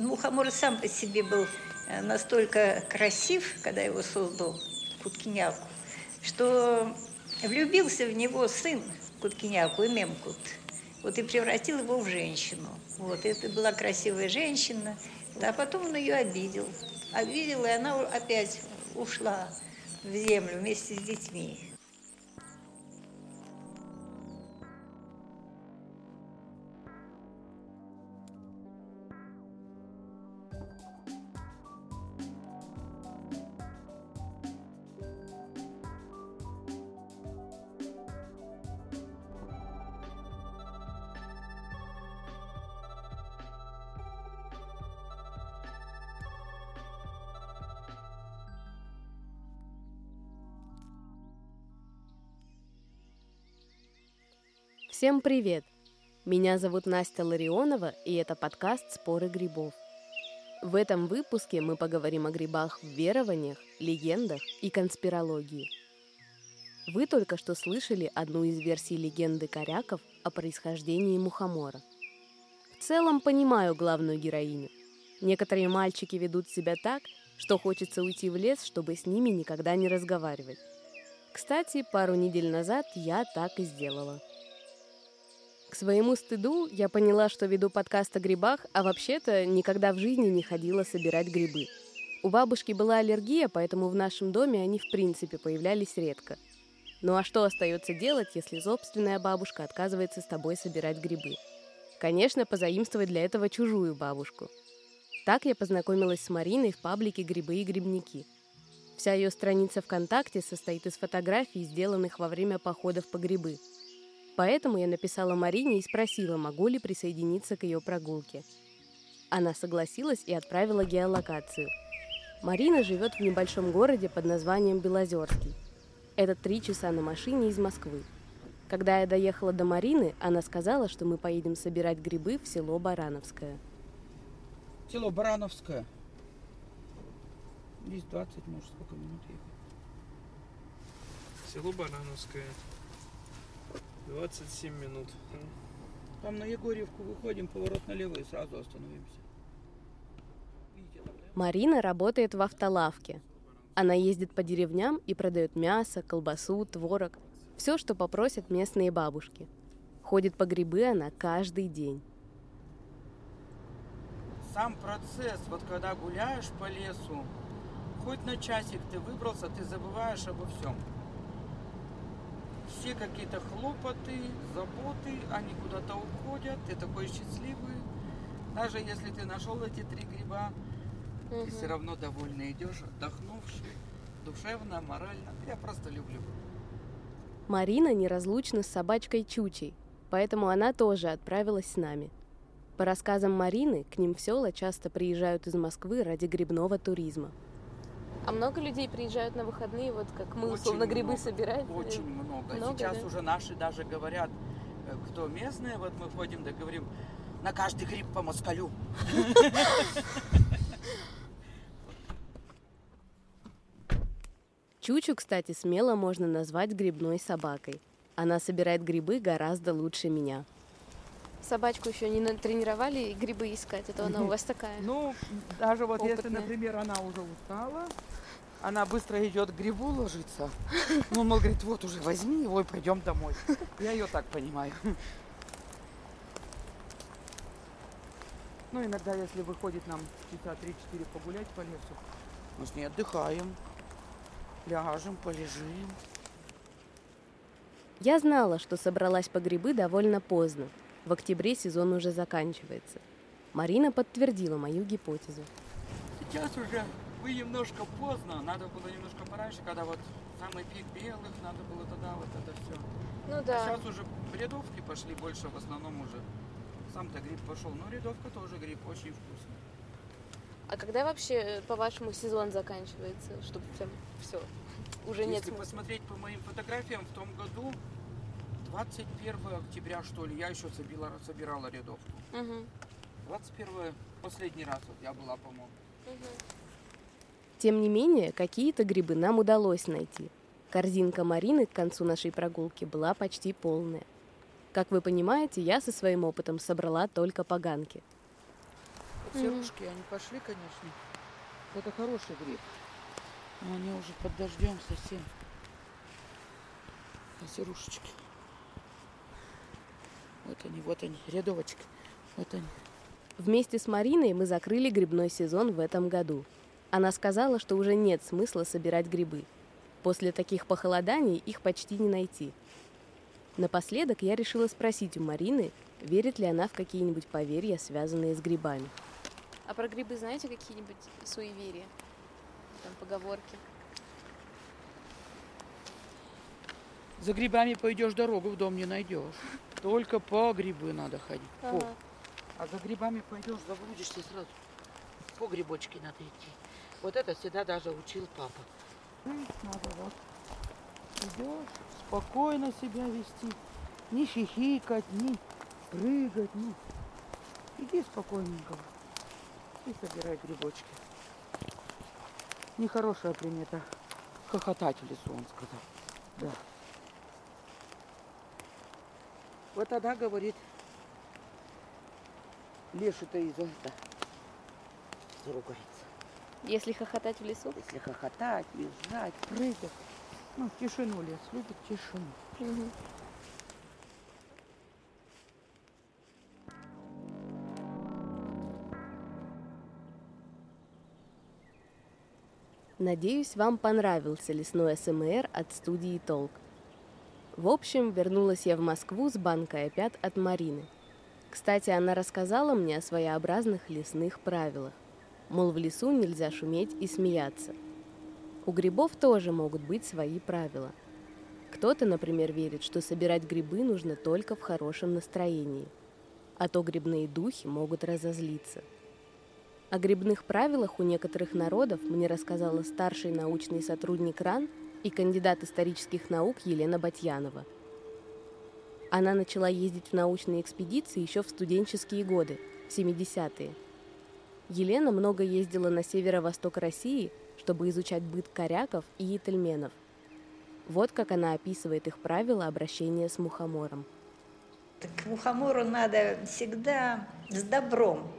Мухомор сам по себе был э, настолько красив, когда его создал Куткиняку, что влюбился в него сын Куткиняку, Мемкут. Вот и превратил его в женщину. Вот, это была красивая женщина, а потом он ее обидел. Обидел, и она опять ушла в землю вместе с детьми. Всем привет! Меня зовут Настя Ларионова, и это подкаст «Споры грибов». В этом выпуске мы поговорим о грибах в верованиях, легендах и конспирологии. Вы только что слышали одну из версий легенды коряков о происхождении мухомора. В целом понимаю главную героиню. Некоторые мальчики ведут себя так, что хочется уйти в лес, чтобы с ними никогда не разговаривать. Кстати, пару недель назад я так и сделала – к своему стыду я поняла, что веду подкаст о грибах, а вообще-то никогда в жизни не ходила собирать грибы. У бабушки была аллергия, поэтому в нашем доме они в принципе появлялись редко. Ну а что остается делать, если собственная бабушка отказывается с тобой собирать грибы? Конечно, позаимствовать для этого чужую бабушку. Так я познакомилась с Мариной в паблике «Грибы и грибники». Вся ее страница ВКонтакте состоит из фотографий, сделанных во время походов по грибы – Поэтому я написала Марине и спросила, могу ли присоединиться к ее прогулке. Она согласилась и отправила геолокацию. Марина живет в небольшом городе под названием Белозерский. Это три часа на машине из Москвы. Когда я доехала до Марины, она сказала, что мы поедем собирать грибы в село Барановское. Село Барановское. Здесь 20, может, сколько минут ехать. Село Барановское. 27 минут. Там на Егорьевку выходим, поворот налево и сразу остановимся. Марина работает в автолавке. Она ездит по деревням и продает мясо, колбасу, творог. Все, что попросят местные бабушки. Ходит по грибы она каждый день. Сам процесс, вот когда гуляешь по лесу, хоть на часик ты выбрался, ты забываешь обо всем все какие-то хлопоты, заботы, они куда-то уходят, ты такой счастливый. Даже если ты нашел эти три гриба, угу. ты все равно довольно идешь, отдохнувший, душевно, морально. Я просто люблю. Марина неразлучна с собачкой Чучей, поэтому она тоже отправилась с нами. По рассказам Марины, к ним в села часто приезжают из Москвы ради грибного туризма. А много людей приезжают на выходные, вот как мы, условно, грибы много, собирать? Очень много. много Сейчас да? уже наши даже говорят, э, кто местные, вот мы ходим, да говорим, на каждый гриб по москалю. Чучу, кстати, смело можно назвать грибной собакой. Она собирает грибы гораздо лучше меня. Собачку еще не тренировали грибы искать, это она у вас такая. Ну, даже вот если, например, она уже устала, она быстро идет к грибу ложиться. Ну, мол, говорит, вот уже возьми его и пойдем домой. Я ее так понимаю. Ну, иногда, если выходит нам часа 3-4 погулять по лесу, мы с ней отдыхаем, ляжем, полежим. Я знала, что собралась по грибы довольно поздно. В октябре сезон уже заканчивается. Марина подтвердила мою гипотезу. Сейчас уже вы немножко поздно, надо было немножко пораньше, когда вот самый пик белых, надо было тогда вот это все. Ну да. А сейчас уже рядовки пошли больше, в основном уже. Сам-то гриб пошел, но рядовка тоже гриб очень вкусный. А когда вообще, по-вашему, сезон заканчивается, чтобы прям все, уже Если нет Если посмотреть по моим фотографиям, в том году 21 октября, что ли, я еще собирала, собирала рядовку. Угу. 21 последний раз вот я была, по-моему. Угу. Тем не менее, какие-то грибы нам удалось найти. Корзинка Марины к концу нашей прогулки была почти полная. Как вы понимаете, я со своим опытом собрала только поганки. Серушки, они пошли, конечно. Это хороший гриб. Но они уже под дождем совсем. А серушечки. Вот они, вот они, рядовочки. Вот они. Вместе с Мариной мы закрыли грибной сезон в этом году. Она сказала, что уже нет смысла собирать грибы. После таких похолоданий их почти не найти. Напоследок я решила спросить у Марины, верит ли она в какие-нибудь поверья, связанные с грибами. А про грибы знаете какие-нибудь суеверия? Там поговорки? За грибами пойдешь, дорогу в дом не найдешь. Только по грибы надо ходить. По. А за грибами пойдешь, заблудишься сразу. По грибочке надо идти. Вот это всегда даже учил папа. Надо вот. Идешь, спокойно себя вести. Не хихикать, не прыгать, не. Иди спокойненько. И собирай грибочки. Нехорошая примета. Хохотать в лесу, он сказал. Да. Вот тогда, говорит, леший-то и за это заругается. Если хохотать в лесу? Если хохотать, визжать, прыгать. Ну, в тишину лес, любит тишину. Мгм. Надеюсь, вам понравился лесной СМР от студии «Толк». В общем, вернулась я в Москву с банкой опят от Марины. Кстати, она рассказала мне о своеобразных лесных правилах. Мол, в лесу нельзя шуметь и смеяться. У грибов тоже могут быть свои правила. Кто-то, например, верит, что собирать грибы нужно только в хорошем настроении, а то грибные духи могут разозлиться. О грибных правилах у некоторых народов мне рассказала старший научный сотрудник РАН и кандидат исторических наук Елена Батьянова. Она начала ездить в научные экспедиции еще в студенческие годы, в 70-е. Елена много ездила на северо-восток России, чтобы изучать быт коряков и ительменов. Вот как она описывает их правила обращения с мухомором. К мухомору надо всегда с добром.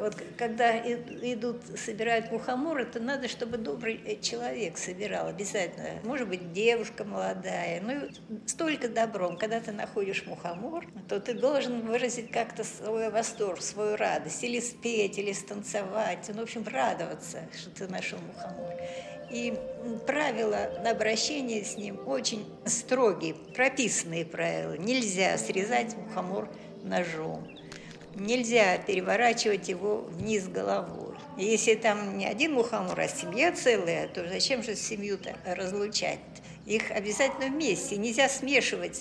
Вот когда идут, собирают мухоморы, то надо, чтобы добрый э, человек собирал обязательно. Может быть, девушка молодая. Ну, столько добром. Когда ты находишь мухомор, то ты должен выразить как-то свой восторг, свою радость. Или спеть, или станцевать. Ну, в общем, радоваться, что ты нашел мухомор. И правила обращения с ним очень строгие, прописанные правила. Нельзя срезать мухомор ножом. Нельзя переворачивать его вниз головой. Если там не один мухомор, а семья целая, то зачем же семью-то разлучать? Их обязательно вместе. Нельзя смешивать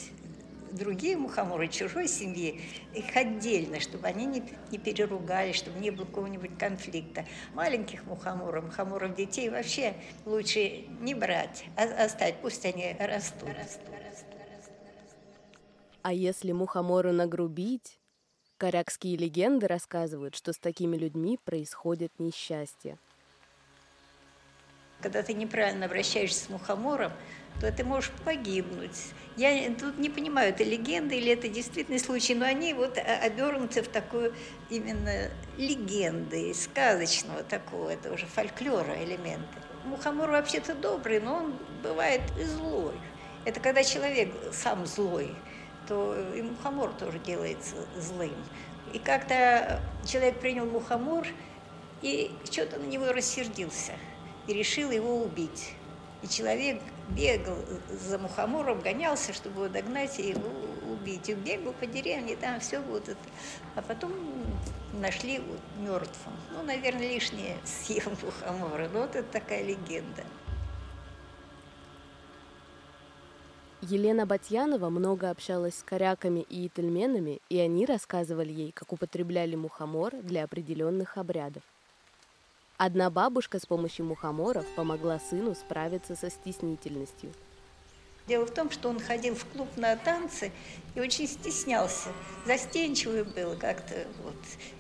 другие мухоморы чужой семьи, их отдельно, чтобы они не, не переругались, чтобы не было какого-нибудь конфликта. Маленьких мухоморов, мухоморов детей вообще лучше не брать, а оставить, пусть они растут. А если мухомору нагрубить? Корякские легенды рассказывают, что с такими людьми происходит несчастье. Когда ты неправильно обращаешься с мухомором, то ты можешь погибнуть. Я тут не понимаю, это легенда или это действительный случай, но они вот о- обернуты в такую именно легенды, сказочного такого, это уже фольклора элементы. Мухомор вообще-то добрый, но он бывает и злой. Это когда человек сам злой, то и мухомор тоже делается злым. И как-то человек принял мухомор и что-то на него рассердился и решил его убить. И человек бегал за мухомором, гонялся, чтобы его догнать и его убить. И бегал по деревне, там все вот это. А потом нашли вот мертвым. Ну, наверное, лишнее съел мухомора. Но вот это такая легенда. Елена Батьянова много общалась с коряками и ительменами, и они рассказывали ей, как употребляли мухомор для определенных обрядов. Одна бабушка с помощью мухоморов помогла сыну справиться со стеснительностью. Дело в том, что он ходил в клуб на танцы и очень стеснялся, застенчивый был как-то. Вот.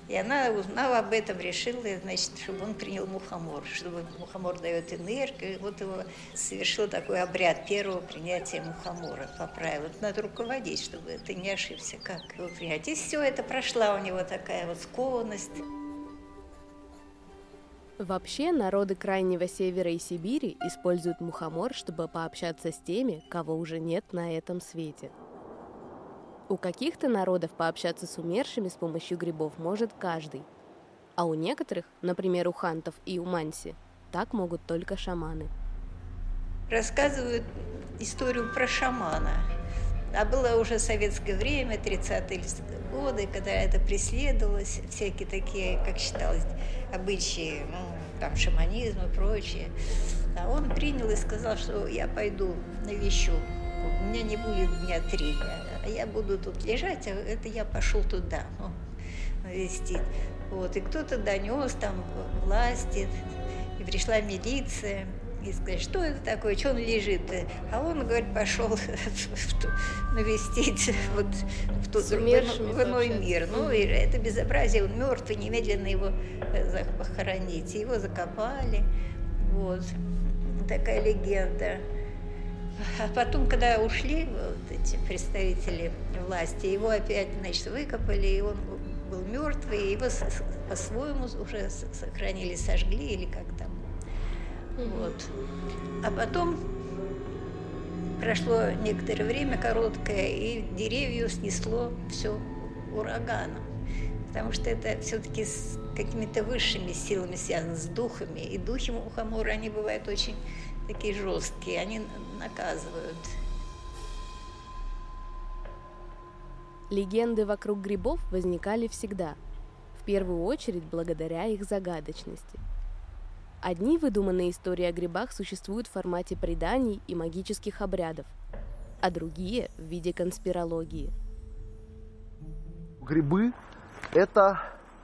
И она узнала об этом, решила, значит, чтобы он принял мухомор, чтобы мухомор дает энергию. И вот его совершил такой обряд первого принятия мухомора по правилам. Надо руководить, чтобы ты не ошибся, как его принять. И все это прошла у него такая вот скованность. Вообще, народы Крайнего Севера и Сибири используют мухомор, чтобы пообщаться с теми, кого уже нет на этом свете. У каких-то народов пообщаться с умершими с помощью грибов может каждый, а у некоторых, например, у хантов и у манси, так могут только шаманы. Рассказывают историю про шамана. А было уже советское время, 30-е годы, когда это преследовалось, всякие такие, как считалось, обычаи, ну, там, шаманизм и прочее. А он принял и сказал, что я пойду навещу. У меня не будет дня три, а я буду тут лежать, а это я пошел туда ну, навестить. Вот, и кто-то донес там власти, и пришла милиция и сказать, что это такое, что он лежит. А он, говорит, пошел навестить вот в, тот, в, в иной мир. Ну, и это безобразие, он мертвый, немедленно его э, похоронить. Его закопали. Вот. Такая легенда. А потом, когда ушли вот эти представители власти, его опять, значит, выкопали, и он был мертвый, его по-своему уже сохранили, сожгли или как там вот. А потом прошло некоторое время короткое, и деревья снесло все ураганом. Потому что это все-таки с какими-то высшими силами связано, с духами. И духи мухомора, они бывают очень такие жесткие, они наказывают. Легенды вокруг грибов возникали всегда, в первую очередь благодаря их загадочности – Одни выдуманные истории о грибах существуют в формате преданий и магических обрядов, а другие – в виде конспирологии. Грибы – это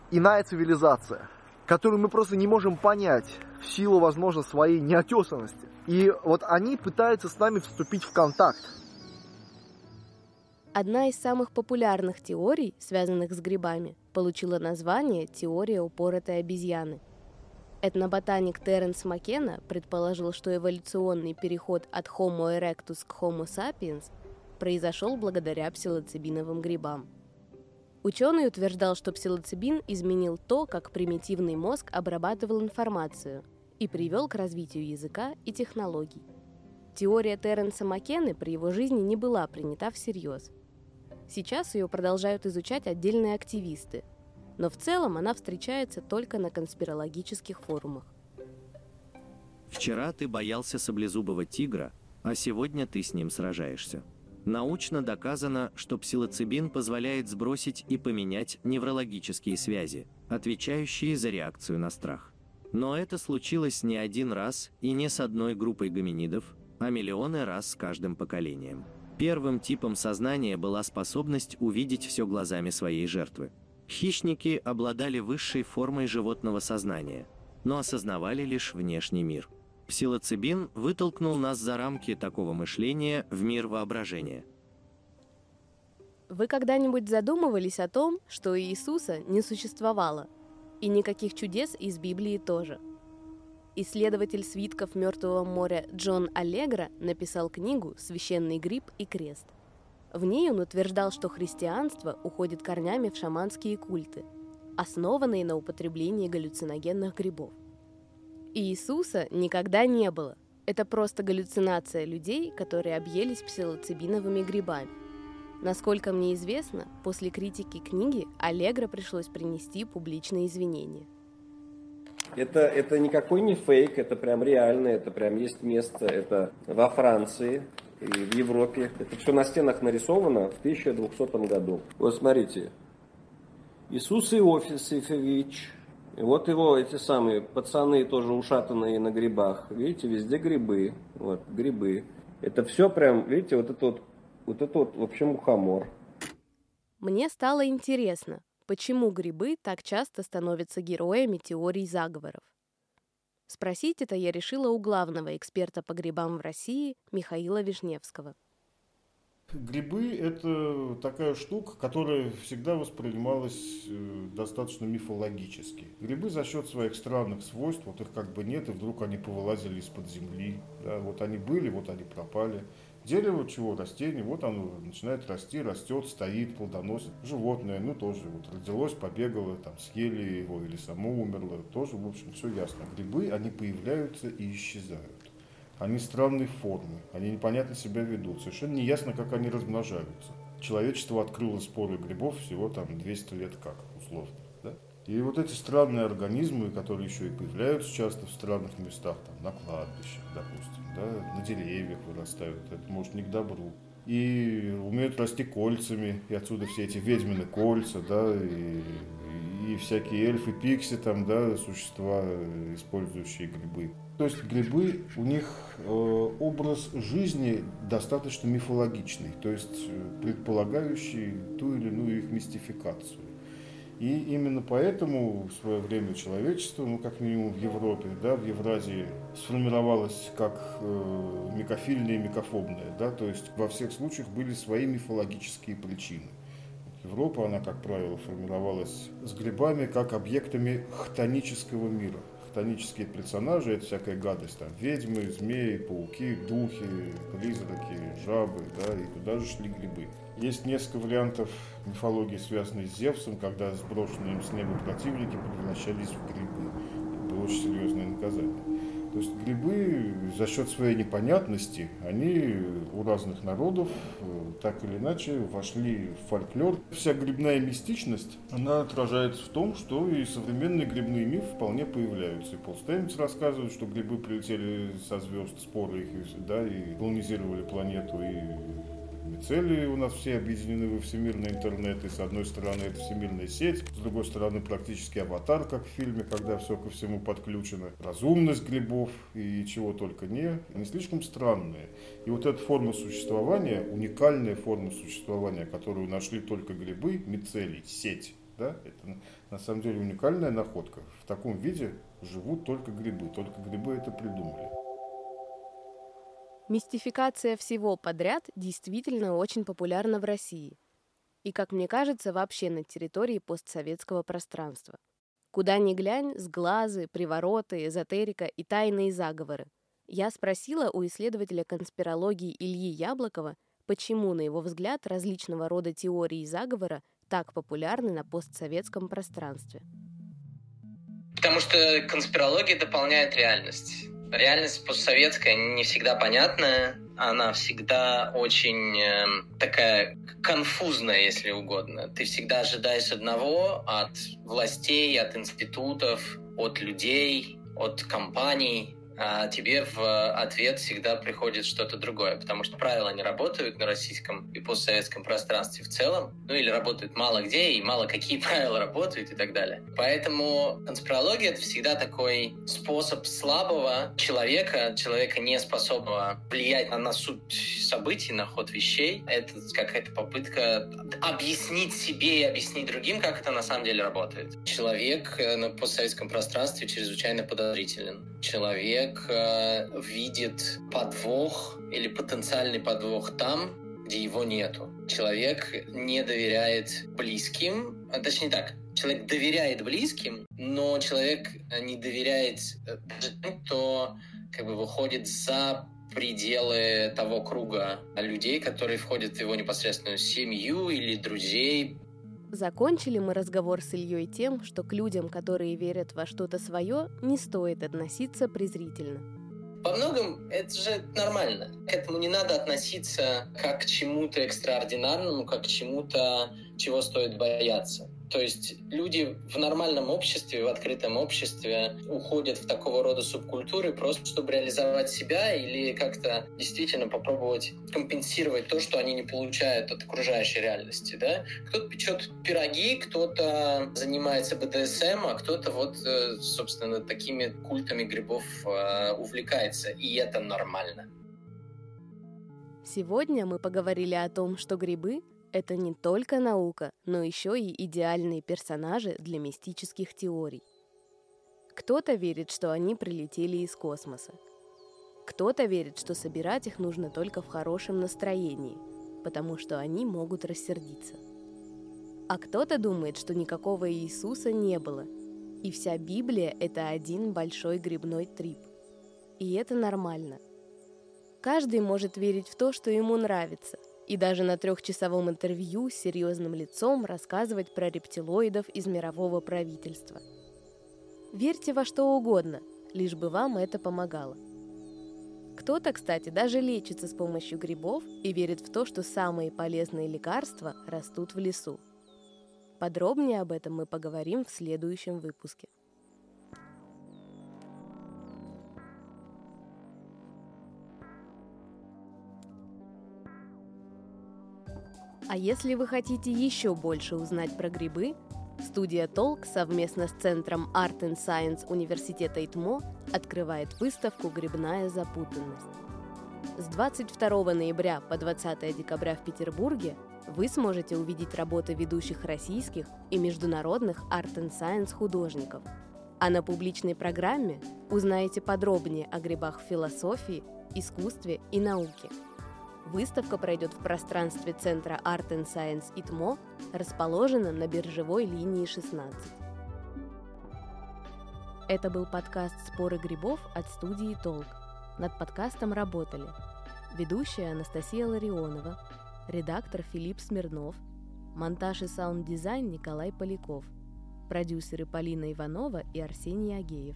иная цивилизация, которую мы просто не можем понять в силу, возможно, своей неотесанности. И вот они пытаются с нами вступить в контакт. Одна из самых популярных теорий, связанных с грибами, получила название «Теория упоротой обезьяны». Этноботаник Теренс Маккена предположил, что эволюционный переход от Homo erectus к Homo sapiens произошел благодаря псилоцибиновым грибам. Ученый утверждал, что псилоцибин изменил то, как примитивный мозг обрабатывал информацию и привел к развитию языка и технологий. Теория Теренса Маккены при его жизни не была принята всерьез. Сейчас ее продолжают изучать отдельные активисты – но в целом она встречается только на конспирологических форумах. Вчера ты боялся саблезубого тигра, а сегодня ты с ним сражаешься. Научно доказано, что псилоцибин позволяет сбросить и поменять неврологические связи, отвечающие за реакцию на страх. Но это случилось не один раз и не с одной группой гоминидов, а миллионы раз с каждым поколением. Первым типом сознания была способность увидеть все глазами своей жертвы. Хищники обладали высшей формой животного сознания, но осознавали лишь внешний мир. Псилоцибин вытолкнул нас за рамки такого мышления в мир воображения. Вы когда-нибудь задумывались о том, что Иисуса не существовало, и никаких чудес из Библии тоже? Исследователь свитков Мертвого моря Джон Аллегро написал книгу «Священный гриб и крест». В ней он утверждал, что христианство уходит корнями в шаманские культы, основанные на употреблении галлюциногенных грибов. Иисуса никогда не было. Это просто галлюцинация людей, которые объелись псилоцибиновыми грибами. Насколько мне известно, после критики книги Аллегро пришлось принести публичные извинения. Это, это никакой не фейк, это прям реально, это прям есть место, это во Франции, и в Европе. Это все на стенах нарисовано в 1200 году. Вот смотрите. Иисус Иосифович. И вот его эти самые пацаны тоже ушатанные на грибах. Видите, везде грибы. Вот, грибы. Это все прям, видите, вот это вот, вот это вот, в общем, мухомор. Мне стало интересно, почему грибы так часто становятся героями теорий заговоров. Спросить это я решила у главного эксперта по грибам в России Михаила Вишневского. Грибы – это такая штука, которая всегда воспринималась э, достаточно мифологически. Грибы за счет своих странных свойств, вот их как бы нет, и вдруг они повылазили из-под земли. Да, вот они были, вот они пропали. Дерево чего? Растение. Вот оно начинает расти, растет, стоит, плодоносит. Животное, ну тоже вот родилось, побегало, там съели его или само умерло. Тоже, в общем, все ясно. Грибы, они появляются и исчезают. Они странной формы, они непонятно себя ведут. Совершенно не ясно, как они размножаются. Человечество открыло споры грибов всего там 200 лет как, условно. Да? И вот эти странные организмы, которые еще и появляются часто в странных местах, там, на кладбищах, допустим, да, на деревьях вырастают, это может не к добру. И умеют расти кольцами, и отсюда все эти ведьмины кольца, да, и, и всякие эльфы, пикси, там, да, существа, использующие грибы. То есть грибы, у них э, образ жизни достаточно мифологичный, то есть предполагающий ту или иную их мистификацию. И именно поэтому в свое время человечество, ну как минимум в Европе, да, в Евразии сформировалось как э, микофильное и микофобное, да, то есть во всех случаях были свои мифологические причины. Европа, она, как правило, формировалась с грибами как объектами хтонического мира – хтонические персонажи, это всякая гадость, там, ведьмы, змеи, пауки, духи, призраки, жабы, да, и туда же шли грибы. Есть несколько вариантов мифологии, связанной с Зевсом, когда сброшенные им с неба противники превращались в грибы. Это было очень серьезное наказание. То есть грибы за счет своей непонятности, они у разных народов э, так или иначе вошли в фольклор. Вся грибная мистичность, она отражается в том, что и современные грибные мифы вполне появляются. И Пол Стейнс рассказывает, что грибы прилетели со звезд, споры их, да, и колонизировали планету, и цели у нас все объединены во всемирный интернет, и с одной стороны это всемирная сеть, с другой стороны практически аватар, как в фильме, когда все ко всему подключено, разумность грибов и чего только не, не слишком странные. И вот эта форма существования, уникальная форма существования, которую нашли только грибы, мицелий, сеть, да, это на самом деле уникальная находка. В таком виде живут только грибы, только грибы это придумали. Мистификация всего подряд действительно очень популярна в России. И, как мне кажется, вообще на территории постсоветского пространства. Куда ни глянь, сглазы, привороты, эзотерика и тайные заговоры. Я спросила у исследователя конспирологии Ильи Яблокова, почему, на его взгляд, различного рода теории заговора так популярны на постсоветском пространстве. Потому что конспирология дополняет реальность. Реальность постсоветская не всегда понятная, она всегда очень э, такая конфузная, если угодно. Ты всегда ожидаешь одного от властей, от институтов, от людей, от компаний, а тебе в ответ всегда приходит что-то другое, потому что правила не работают на российском и постсоветском пространстве в целом, ну или работают мало где, и мало какие правила работают и так далее. Поэтому конспирология — это всегда такой способ слабого человека, человека не способного влиять на, на суть событий, на ход вещей. Это какая-то попытка объяснить себе и объяснить другим, как это на самом деле работает. Человек э, на постсоветском пространстве чрезвычайно подозрителен. Человек э, видит подвох или потенциальный подвох там, где его нету. Человек не доверяет близким, а, точнее так, человек доверяет близким, но человек не доверяет э, тем, кто как бы выходит за пределы того круга людей, которые входят в его непосредственную семью или друзей, Закончили мы разговор с Ильей тем, что к людям, которые верят во что-то свое, не стоит относиться презрительно. Во многом это же нормально. К этому не надо относиться как к чему-то экстраординарному, как к чему-то, чего стоит бояться. То есть люди в нормальном обществе, в открытом обществе уходят в такого рода субкультуры просто чтобы реализовать себя или как-то действительно попробовать компенсировать то, что они не получают от окружающей реальности. Да? Кто-то печет пироги, кто-то занимается БДСМ, а кто-то вот, э, собственно, такими культами грибов э, увлекается. И это нормально. Сегодня мы поговорили о том, что грибы это не только наука, но еще и идеальные персонажи для мистических теорий. Кто-то верит, что они прилетели из космоса. Кто-то верит, что собирать их нужно только в хорошем настроении, потому что они могут рассердиться. А кто-то думает, что никакого Иисуса не было, и вся Библия – это один большой грибной трип. И это нормально. Каждый может верить в то, что ему нравится, и даже на трехчасовом интервью с серьезным лицом рассказывать про рептилоидов из мирового правительства. Верьте во что угодно, лишь бы вам это помогало. Кто-то, кстати, даже лечится с помощью грибов и верит в то, что самые полезные лекарства растут в лесу. Подробнее об этом мы поговорим в следующем выпуске. А если вы хотите еще больше узнать про грибы, студия Толк совместно с Центром Art and Science Университета ИТМО открывает выставку «Грибная запутанность». С 22 ноября по 20 декабря в Петербурге вы сможете увидеть работы ведущих российских и международных Art and Science художников. А на публичной программе узнаете подробнее о грибах в философии, искусстве и науке – Выставка пройдет в пространстве Центра Art and Science ИТМО, расположена на биржевой линии 16. Это был подкаст «Споры грибов» от студии «Толк». Над подкастом работали ведущая Анастасия Ларионова, редактор Филипп Смирнов, монтаж и саунд-дизайн Николай Поляков, продюсеры Полина Иванова и Арсений Агеев.